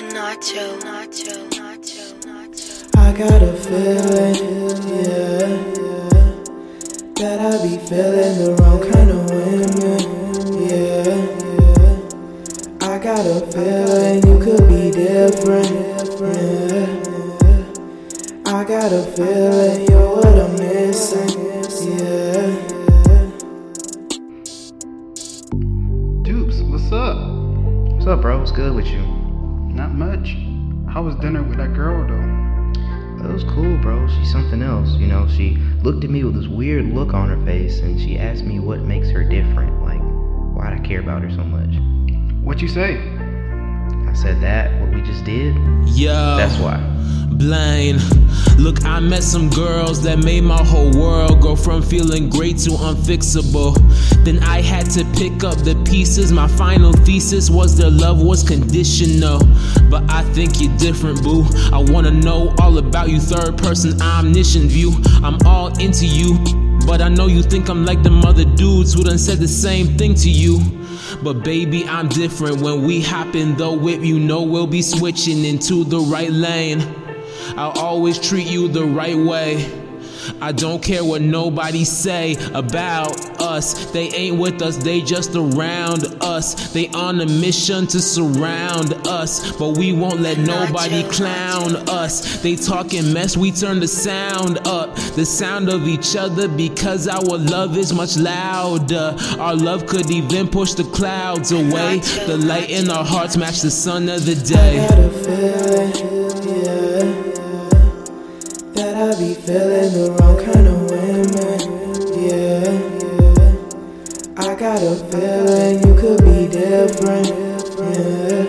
Nacho, nacho, nacho, nacho. I got a feeling, yeah, yeah, that I be feeling the wrong kind of women, yeah, yeah. I got a feeling you could be different, yeah. I got a feeling you're what I'm missing, yeah. Dupes, what's up? What's up, bro? What's good with you? Not much. How was dinner with that girl though? It was cool, bro. She's something else. You know, she looked at me with this weird look on her face and she asked me what makes her different. Like, why'd I care about her so much? What you say? I said that, what we just did. Yeah. That's why. Blane. Look, I met some girls that made my whole world go from feeling great to unfixable. Then I had to pick up the pieces. My final thesis was their love was conditional. But I think you're different, boo. I wanna know all about you, third person omniscient view. I'm all into you. But I know you think I'm like them other dudes who done said the same thing to you. But baby, I'm different. When we hop in the whip, you know we'll be switching into the right lane. I'll always treat you the right way. I don't care what nobody say about us. They ain't with us, they just around us. They on a mission to surround us, but we won't let nobody clown us. They talking mess, we turn the sound up. The sound of each other because our love is much louder. Our love could even push the clouds away. The light in our hearts match the sun of the I day. Got a feeling you could be different, yeah.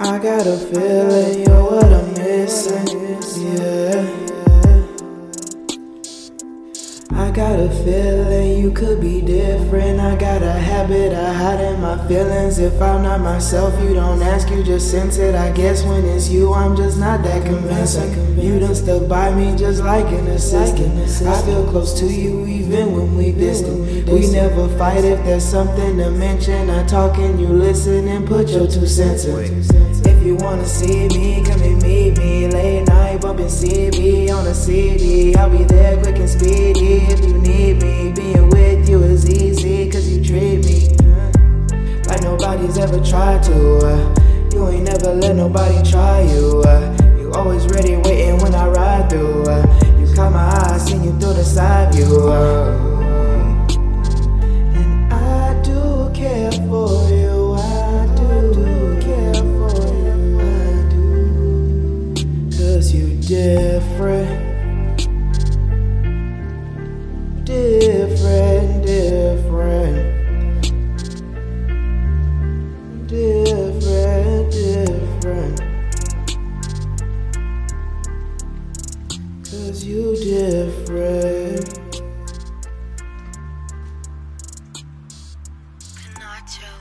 I got a feeling you're what I'm missing, yeah. Got a feeling you could be different. I got a habit of hiding my feelings. If I'm not myself, you don't ask, you just sense it. I guess when it's you, I'm just not that convincing. You done stuck by me just like an assistant. I feel close to you even when we distant. We never fight if there's something to mention. I talk and you listen and put your two cents in. If you wanna see me, if you need me. Being with you is easy cause you treat me like nobody's ever tried to. Uh, you ain't never let nobody try you. Uh, you always ready waiting when I ride through. Uh, you caught my eye, seen you through the side view. Different, different. Different, different. Cause you different. Nacho.